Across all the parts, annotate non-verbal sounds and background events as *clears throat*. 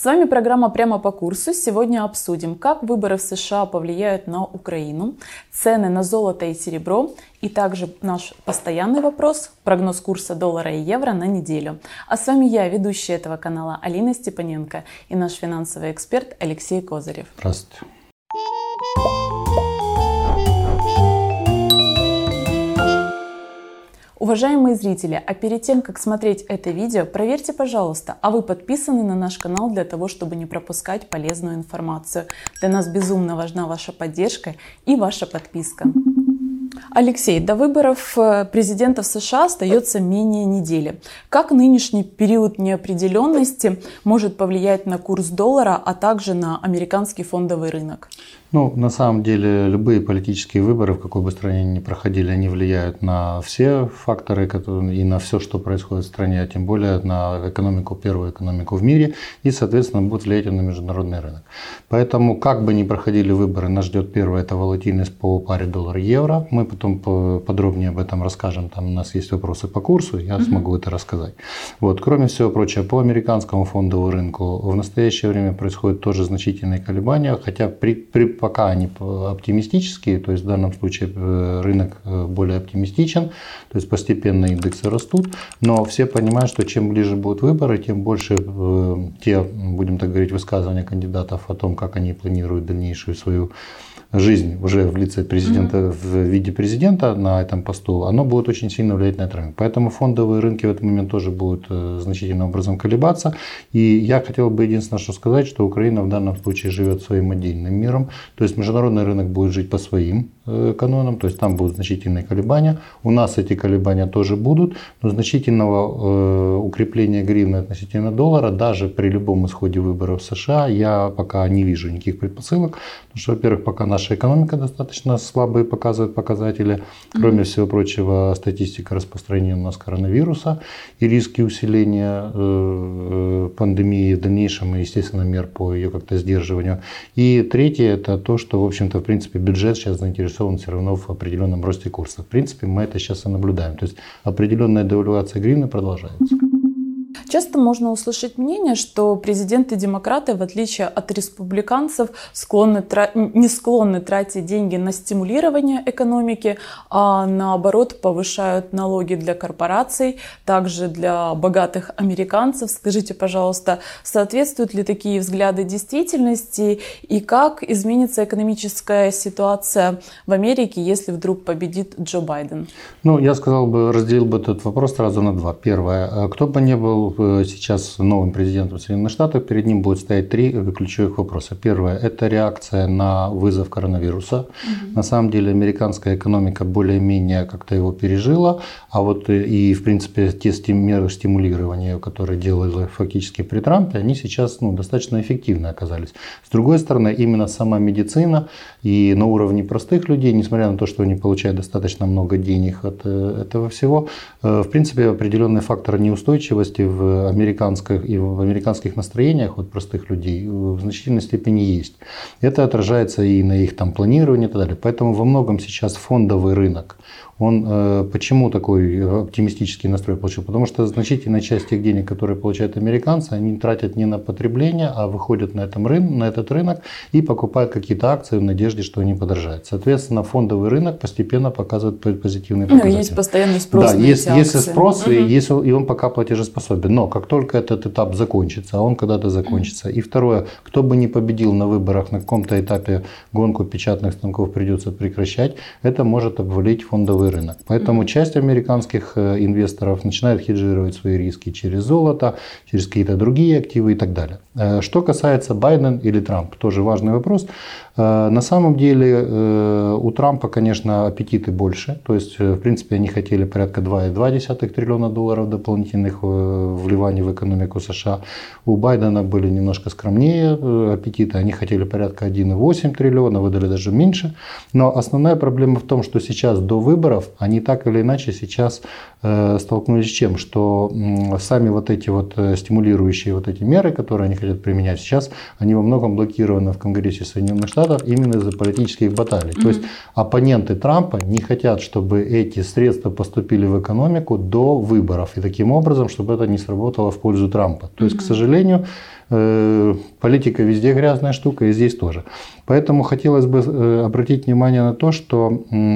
С вами программа «Прямо по курсу». Сегодня обсудим, как выборы в США повлияют на Украину, цены на золото и серебро, и также наш постоянный вопрос – прогноз курса доллара и евро на неделю. А с вами я, ведущая этого канала Алина Степаненко и наш финансовый эксперт Алексей Козырев. Здравствуйте. Уважаемые зрители, а перед тем, как смотреть это видео, проверьте, пожалуйста, а вы подписаны на наш канал для того, чтобы не пропускать полезную информацию. Для нас безумно важна ваша поддержка и ваша подписка. Алексей, до выборов э, президента в США остается менее недели. Как нынешний период неопределенности может повлиять на курс доллара, а также на американский фондовый рынок? Ну, на самом деле, любые политические выборы, в какой бы стране ни проходили, они влияют на все факторы которые, и на все, что происходит в стране, а тем более на экономику, первую экономику в мире, и, соответственно, будут влиять на международный рынок. Поэтому, как бы ни проходили выборы, нас ждет первое – это волатильность по паре доллар-евро. Мы потом подробнее об этом расскажем, там у нас есть вопросы по курсу, я угу. смогу это рассказать. Вот. Кроме всего прочего, по американскому фондовому рынку в настоящее время происходят тоже значительные колебания, хотя при, при пока они оптимистические, то есть в данном случае э, рынок э, более оптимистичен, то есть постепенно индексы растут, но все понимают, что чем ближе будут выборы, тем больше э, те, будем так говорить, высказывания кандидатов о том, как они планируют дальнейшую свою жизнь уже в лице президента, mm-hmm. в виде президента на этом посту, оно будет очень сильно влиять на этот рынок. Поэтому фондовые рынки в этот момент тоже будут э, значительным образом колебаться. И я хотел бы единственное, что сказать, что Украина в данном случае живет своим отдельным миром. То есть международный рынок будет жить по своим канонам, то есть там будут значительные колебания. У нас эти колебания тоже будут, но значительного э, укрепления гривны относительно доллара даже при любом исходе выборов в США я пока не вижу никаких предпосылок. Потому что, во-первых, пока наш наша экономика достаточно слабые показывает показатели. Кроме mm-hmm. всего прочего, статистика распространения у нас коронавируса и риски усиления э, э, пандемии в дальнейшем, и, естественно, мер по ее как-то сдерживанию. И третье, это то, что, в общем-то, в принципе, бюджет сейчас заинтересован все равно в определенном росте курса. В принципе, мы это сейчас и наблюдаем. То есть определенная девальвация гривны продолжается. Часто можно услышать мнение, что президенты-демократы, в отличие от республиканцев, склонны, не склонны тратить деньги на стимулирование экономики, а наоборот повышают налоги для корпораций, также для богатых американцев. Скажите, пожалуйста, соответствуют ли такие взгляды действительности и как изменится экономическая ситуация в Америке, если вдруг победит Джо Байден? Ну, я сказал бы, разделил бы этот вопрос сразу на два. Первое. Кто бы не был сейчас новым президентом Соединенных Штатов, перед ним будет стоять три ключевых вопроса. Первое – это реакция на вызов коронавируса. Угу. На самом деле американская экономика более-менее как-то его пережила, а вот и, в принципе, те меры стимулирования, которые делали фактически при Трампе, они сейчас ну, достаточно эффективны оказались. С другой стороны, именно сама медицина и на уровне простых людей, несмотря на то, что они получают достаточно много денег от э, этого всего, э, в принципе, определенный фактор неустойчивости в американских, и в американских настроениях вот простых людей в значительной степени есть. Это отражается и на их там планировании и так далее. Поэтому во многом сейчас фондовый рынок, он э, почему такой оптимистический настрой получил? Потому что значительная часть тех денег, которые получают американцы, они тратят не на потребление, а выходят на, этом рын, на этот рынок и покупают какие-то акции в надежде, что они подорожают. Соответственно, фондовый рынок постепенно показывает позитивные показатели. Ну, есть постоянный спрос да, на есть, эти есть спрос, угу. и, есть, и он пока платежеспособен. Но как только этот этап закончится, а он когда-то закончится. И второе, кто бы не победил на выборах, на каком-то этапе гонку печатных станков придется прекращать, это может обвалить фондовый рынок. Поэтому часть американских э, инвесторов начинает хеджировать свои риски через золото, через какие-то другие активы и так далее. Э, что касается Байден или Трамп, тоже важный вопрос. Э, на самом деле у Трампа, конечно, аппетиты больше. То есть, в принципе, они хотели порядка 2,2 триллиона долларов дополнительных вливаний в экономику США. У Байдена были немножко скромнее аппетиты. Они хотели порядка 1,8 триллиона, выдали даже меньше. Но основная проблема в том, что сейчас до выборов долларов, они так или иначе сейчас э, столкнулись с чем? Что сами вот эти вот э, стимулирующие вот эти меры, которые они хотят применять сейчас, они во многом блокированы в Конгрессе Соединенных Штатов именно из-за политических баталий. Mm-hmm. То есть оппоненты Трампа не хотят, чтобы эти средства поступили в экономику до выборов. И таким образом, чтобы это не сработало в пользу Трампа. То есть, mm-hmm. к сожалению, Э, политика везде грязная штука, и здесь тоже. Поэтому хотелось бы э, обратить внимание на то, что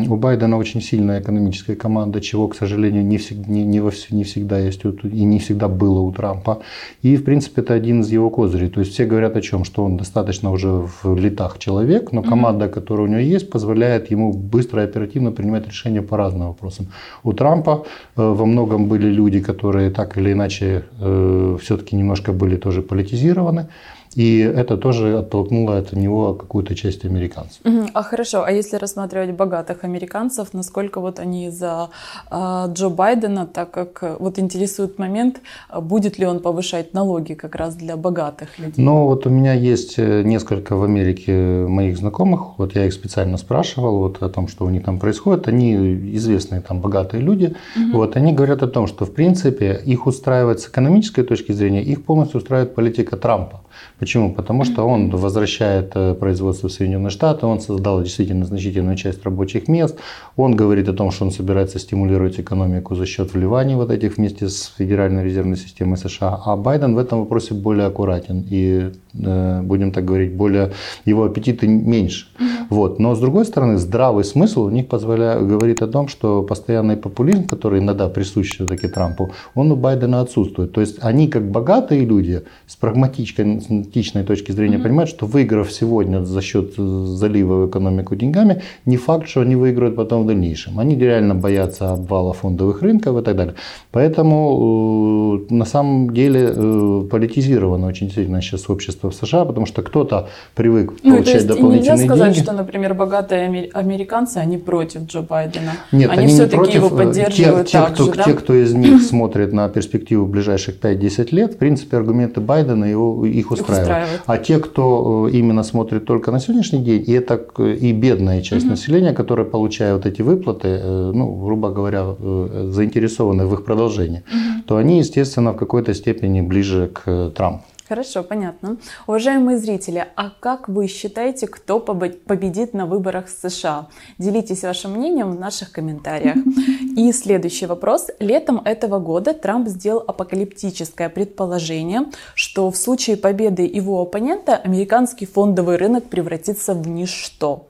у Байдена очень сильная экономическая команда, чего, к сожалению, не всегда, не, не, не всегда есть и не всегда было у Трампа. И, в принципе, это один из его козырей. То есть все говорят о чем, что он достаточно уже в летах человек, но команда, которая у него есть, позволяет ему быстро и оперативно принимать решения по разным вопросам. У Трампа э, во многом были люди, которые так или иначе э, все-таки немножко были тоже политизированы. И это тоже оттолкнуло от него какую-то часть американцев. А хорошо, а если рассматривать богатых американцев, насколько вот они за э, Джо Байдена, так как э, вот интересует момент, а, будет ли он повышать налоги как раз для богатых людей? Ну вот у меня есть э, несколько в Америке моих знакомых, вот я их специально спрашивал вот о том, что у них там происходит. Они известные там богатые люди, угу. вот они говорят о том, что в принципе их устраивает с экономической точки зрения, их полностью устраивает политика Трампа. Почему? Потому что он возвращает э, производство в Соединенные Штаты, он создал действительно значительную часть рабочих мест, он говорит о том, что он собирается стимулировать экономику за счет вливаний вот этих вместе с Федеральной резервной системой США, а Байден в этом вопросе более аккуратен и, будем так говорить, более, его аппетиты меньше. Угу. Вот. Но с другой стороны, здравый смысл у них позволяет, говорит о том, что постоянный популизм, который иногда присущ все-таки Трампу, он у Байдена отсутствует. То есть они как богатые люди с прагматичной точки зрения mm-hmm. понимают, что выиграв сегодня за счет залива в экономику деньгами, не факт, что они выиграют потом в дальнейшем. Они реально боятся обвала фондовых рынков и так далее. Поэтому э, на самом деле э, политизировано очень сильно сейчас общество в США, потому что кто-то привык ну, получать то есть дополнительные нельзя сказать, деньги. что, например, богатые американцы, они против Джо Байдена. Нет, они, они все-таки его э, поддерживают те, те, кто, же, да? те, кто из них *clears throat* смотрит на перспективу ближайших 5-10 лет, в принципе, аргументы Байдена его, их устраивают. А те, кто э, именно смотрит только на сегодняшний день, и это и бедная часть угу. населения, которая получает вот эти выплаты, э, ну, грубо говоря, заинтересованы в их продолжении, угу. то они, естественно, в какой-то степени ближе к Трампу. Хорошо, понятно. Уважаемые зрители, а как вы считаете, кто победит на выборах в США? Делитесь вашим мнением в наших комментариях. *laughs* И следующий вопрос. Летом этого года Трамп сделал апокалиптическое предположение, что в случае победы его оппонента американский фондовый рынок превратится в ничто.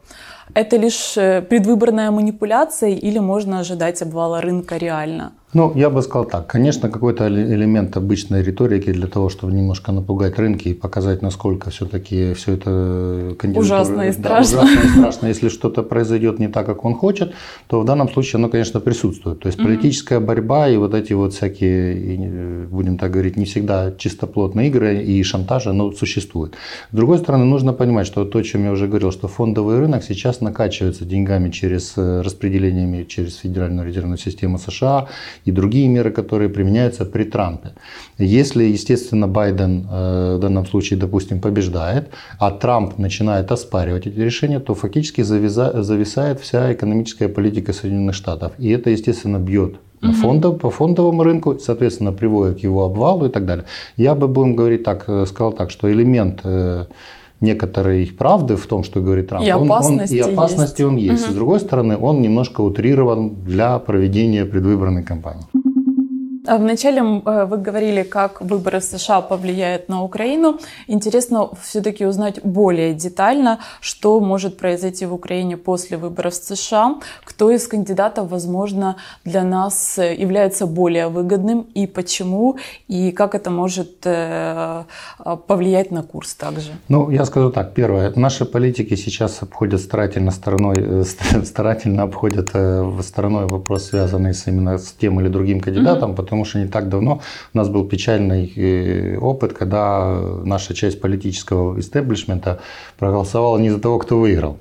Это лишь э, предвыборная манипуляция или можно ожидать обвала рынка реально? Ну, я бы сказал так. Конечно, какой-то элемент обычной риторики для того, чтобы немножко напугать рынки и показать, насколько все-таки все это ужасно и страшно. Да, ужасно и страшно. Если что-то произойдет не так, как он хочет, то в данном случае оно, конечно, присутствует. То есть политическая борьба и вот эти вот всякие, будем так говорить, не всегда чистоплотные игры и шантаж, оно существует. С другой стороны, нужно понимать, что то, о чем я уже говорил, что фондовый рынок сейчас накачивается деньгами через э, распределениями через Федеральную резервную систему США и другие меры, которые применяются при Трампе. Если, естественно, Байден э, в данном случае, допустим, побеждает, а Трамп начинает оспаривать эти решения, то фактически зависает вся экономическая политика Соединенных Штатов. И это, естественно, бьет угу. фондов, по фондовому рынку, соответственно, приводит к его обвалу и так далее. Я бы, будем говорить так, э, сказал так, что элемент э, некоторой правды в том, что говорит Трамп. И он, опасности, он, и опасности есть. он есть. Угу. С другой стороны, он немножко утрирован для проведения предвыборной кампании. А вначале э, вы говорили, как выборы в США повлияют на Украину. Интересно все-таки узнать более детально, что может произойти в Украине после выборов в США, кто из кандидатов, возможно, для нас э, является более выгодным и почему, и как это может э, повлиять на курс также. Ну, я скажу так. Первое. Наши политики сейчас обходят старательно стороной, *laughs* старательно обходят стороной вопрос, связанный с именно с тем или другим кандидатом, mm-hmm. потому потому что не так давно у нас был печальный э, опыт, когда наша часть политического истеблишмента проголосовала не за того, кто выиграл.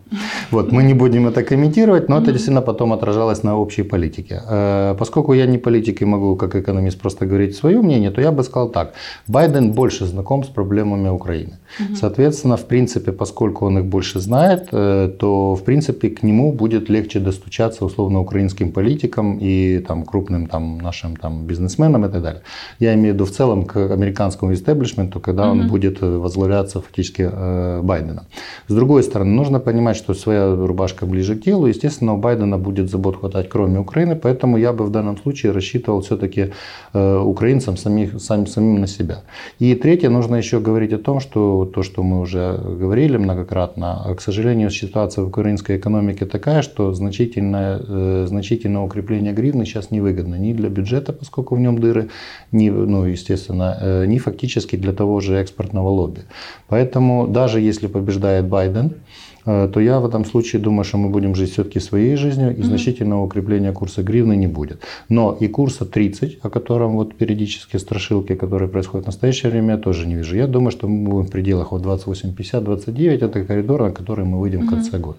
Вот, мы не будем это комментировать, но это действительно потом отражалось на общей политике. Э, поскольку я не политик и могу как экономист просто говорить свое мнение, то я бы сказал так. Байден больше знаком с проблемами Украины. Соответственно, в принципе, поскольку он их больше знает, э, то в принципе к нему будет легче достучаться условно украинским политикам и там, крупным там, нашим там, бизнесменам бизнесменам и так далее. Я имею в виду в целом к американскому истеблишменту, когда он будет возглавляться фактически Байденом. С другой стороны, нужно понимать, что своя рубашка ближе к телу. Естественно, у Байдена будет забот хватать, кроме Украины, поэтому я бы в данном случае рассчитывал все-таки украинцам самих, сам, самим на себя. И третье, нужно еще говорить о том, что то, что мы уже говорили многократно, к сожалению, ситуация в украинской экономике такая, что значительное, э, значительное укрепление гривны сейчас невыгодно ни для бюджета, поскольку в нем дыры, ни, ну, естественно, э, ни фактически для того же экспортного лобби. Поэтому даже если побеждает Байден, Э, то я в этом случае думаю, что мы будем жить все-таки своей жизнью, и mm-hmm. значительного укрепления курса гривны не будет. Но и курса 30, о котором вот периодически страшилки, которые происходят в настоящее время, я тоже не вижу. Я думаю, что мы будем в пределах вот 28-50-29, это коридор, на который мы выйдем mm-hmm. в конце года.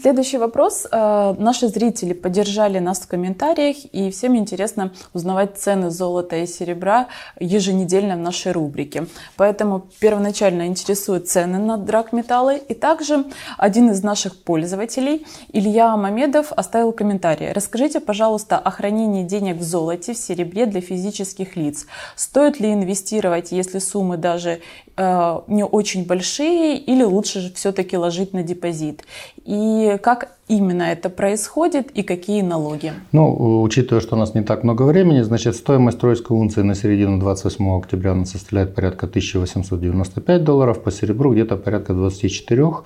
Следующий вопрос. Э, наши зрители поддержали нас в комментариях, и всем интересно узнавать цены золота и серебра еженедельно в нашей рубрике. Поэтому первоначально интересуют цены на драгметаллы. И также один из наших пользователей, Илья Мамедов, оставил комментарий. Расскажите, пожалуйста, о хранении денег в золоте, в серебре для физических лиц. Стоит ли инвестировать, если суммы даже не очень большие, или лучше же все-таки ложить на депозит? И как именно это происходит и какие налоги? Ну, учитывая, что у нас не так много времени, значит, стоимость тройской унции на середину 28 октября она составляет порядка 1895 долларов, по серебру где-то порядка 24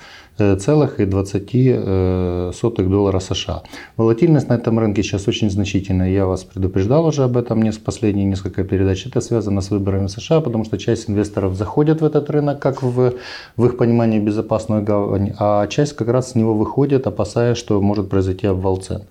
целых и 20 э, сотых доллара США. Волатильность на этом рынке сейчас очень значительная. Я вас предупреждал уже об этом не с последние несколько передач. Это связано с выборами США, потому что часть инвесторов заходят в этот рынок как в, в их понимании безопасную гавань, а часть как раз с него выходит, опасаясь, что может произойти обвал цен.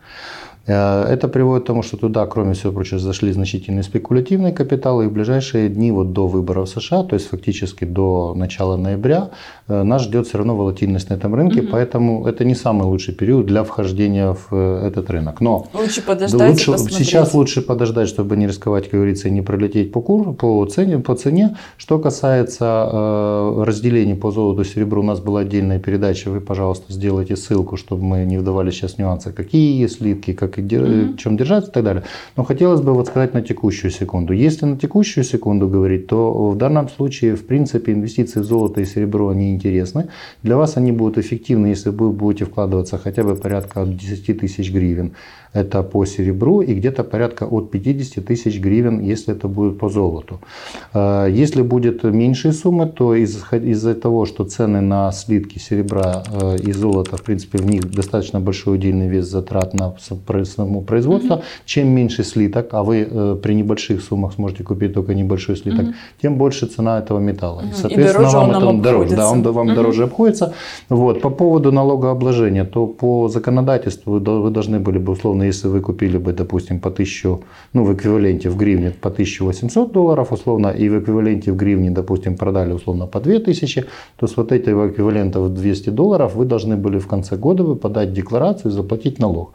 Э, это приводит к тому, что туда, кроме всего прочего, зашли значительные спекулятивные капиталы. И в ближайшие дни вот до выборов США, то есть фактически до начала ноября, э, нас ждет все равно волатильность на этом рынке. Угу. Поэтому это не самый лучший период для вхождения в э, этот рынок. Но лучше подождать лучше, Сейчас лучше подождать, чтобы не рисковать, как говорится, и не пролететь по, курсу, по, цене, по цене. Что касается э, разделений по золоту и серебру, у нас была отдельная передача. Вы, пожалуйста, сделайте ссылку, чтобы мы не вдавали сейчас нюансы, какие слитки, как mm-hmm. чем держаться и так далее. Но хотелось бы вот сказать на текущую секунду. Если на текущую секунду говорить, то в данном случае, в принципе, инвестиции в золото и серебро, они интересны. Для вас они будут эффективны, если вы будете вкладываться хотя бы порядка от 10 тысяч гривен это по серебру, и где-то порядка от 50 тысяч гривен, если это будет по золоту. А, если будет меньшие суммы, то из-за того, что цены на слитки серебра э, и золота, в принципе, в них достаточно большой удельный вес затрат на само производство, mm-hmm. чем меньше слиток, а вы э, при небольших суммах сможете купить только небольшой слиток, mm-hmm. тем больше цена этого металла. Mm-hmm. И, соответственно, и вам он это дороже, да, он вам mm-hmm. дороже обходится. Вот. По поводу налогообложения, то по законодательству вы должны были бы условно условно, если вы купили бы, допустим, по 1000, ну, в эквиваленте в гривне по 1800 долларов, условно, и в эквиваленте в гривне, допустим, продали, условно, по 2000, то с вот этого эквивалента в 200 долларов вы должны были в конце года подать декларацию и заплатить налог.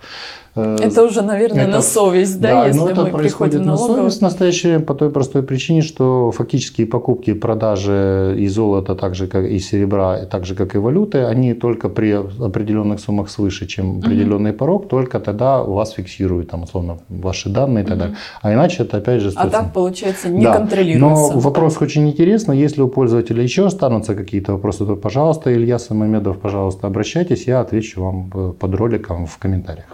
Э, это уже, наверное, это, на совесть, да, да если но это мы приходим на совесть в настоящее по той простой причине, что фактические покупки и продажи и золота, так же как и серебра, так же как и валюты, они только при определенных суммах свыше, чем определенный угу. порог, только тогда у вас фиксируют там условно ваши данные и так далее. А иначе это опять же... А так получается не да. контролируется. Но вопрос очень интересный. Если у пользователя еще останутся какие-то вопросы, то, пожалуйста, Илья Самомедов, пожалуйста, обращайтесь, я отвечу вам э, под роликом в комментариях.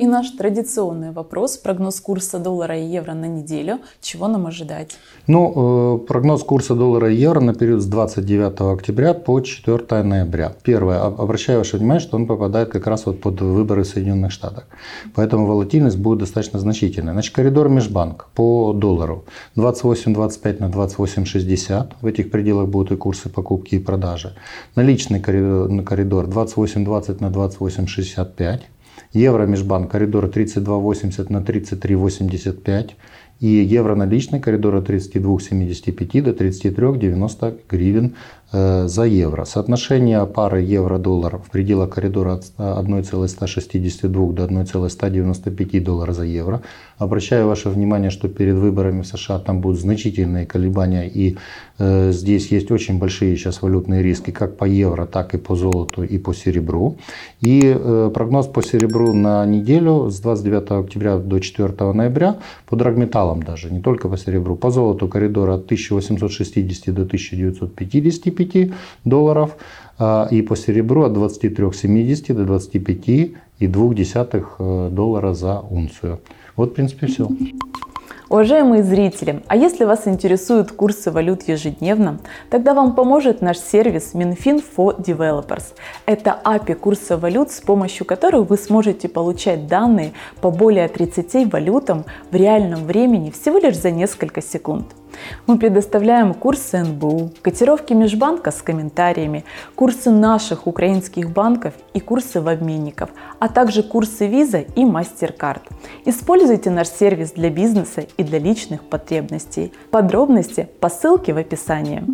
И наш традиционный вопрос, прогноз курса доллара и евро на неделю. Чего нам ожидать? Ну, э, прогноз курса доллара и евро на период с 29 октября по 4 ноября. Первое, обращаю ваше внимание, что он попадает как раз вот под выборы в Соединенных Штатах. Поэтому волатильность будет достаточно значительная. Значит, коридор межбанк по доллару 28.25 на 28.60. В этих пределах будут и курсы покупки и продажи. Наличный коридор, коридор 28.20 на 28.65. Евро межбанк коридор 32,80 на 33,85. и евро наличный коридор от 32,75 до 33,90 гривен за евро. Соотношение пары евро-доллар в пределах коридора от 1,162 до 1,195 доллара за евро. Обращаю ваше внимание, что перед выборами в США там будут значительные колебания и э, здесь есть очень большие сейчас валютные риски как по евро, так и по золоту и по серебру. И э, прогноз по серебру на неделю с 29 октября до 4 ноября по драгметаллам даже, не только по серебру. По золоту коридор от 1860 до 1950 25 долларов, а, и по серебру от 23,70 до 25,2 э, доллара за унцию. Вот, в принципе, все. Уважаемые зрители, а если вас интересуют курсы валют ежедневно, тогда вам поможет наш сервис Minfin for Developers. Это API курса валют, с помощью которых вы сможете получать данные по более 30 валютам в реальном времени всего лишь за несколько секунд. Мы предоставляем курсы НБУ, котировки межбанка с комментариями, курсы наших украинских банков и курсы в обменников, а также курсы Visa и MasterCard. Используйте наш сервис для бизнеса и для личных потребностей. Подробности по ссылке в описании.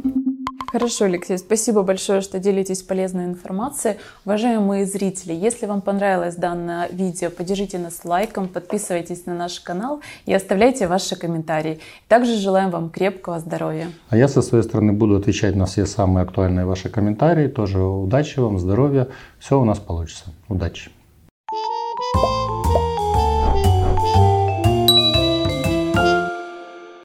Хорошо, Алексей, спасибо большое, что делитесь полезной информацией. Уважаемые зрители, если вам понравилось данное видео, поддержите нас лайком, подписывайтесь на наш канал и оставляйте ваши комментарии. Также желаем вам крепкого здоровья. А я со своей стороны буду отвечать на все самые актуальные ваши комментарии. Тоже удачи вам, здоровья. Все у нас получится. Удачи. thank you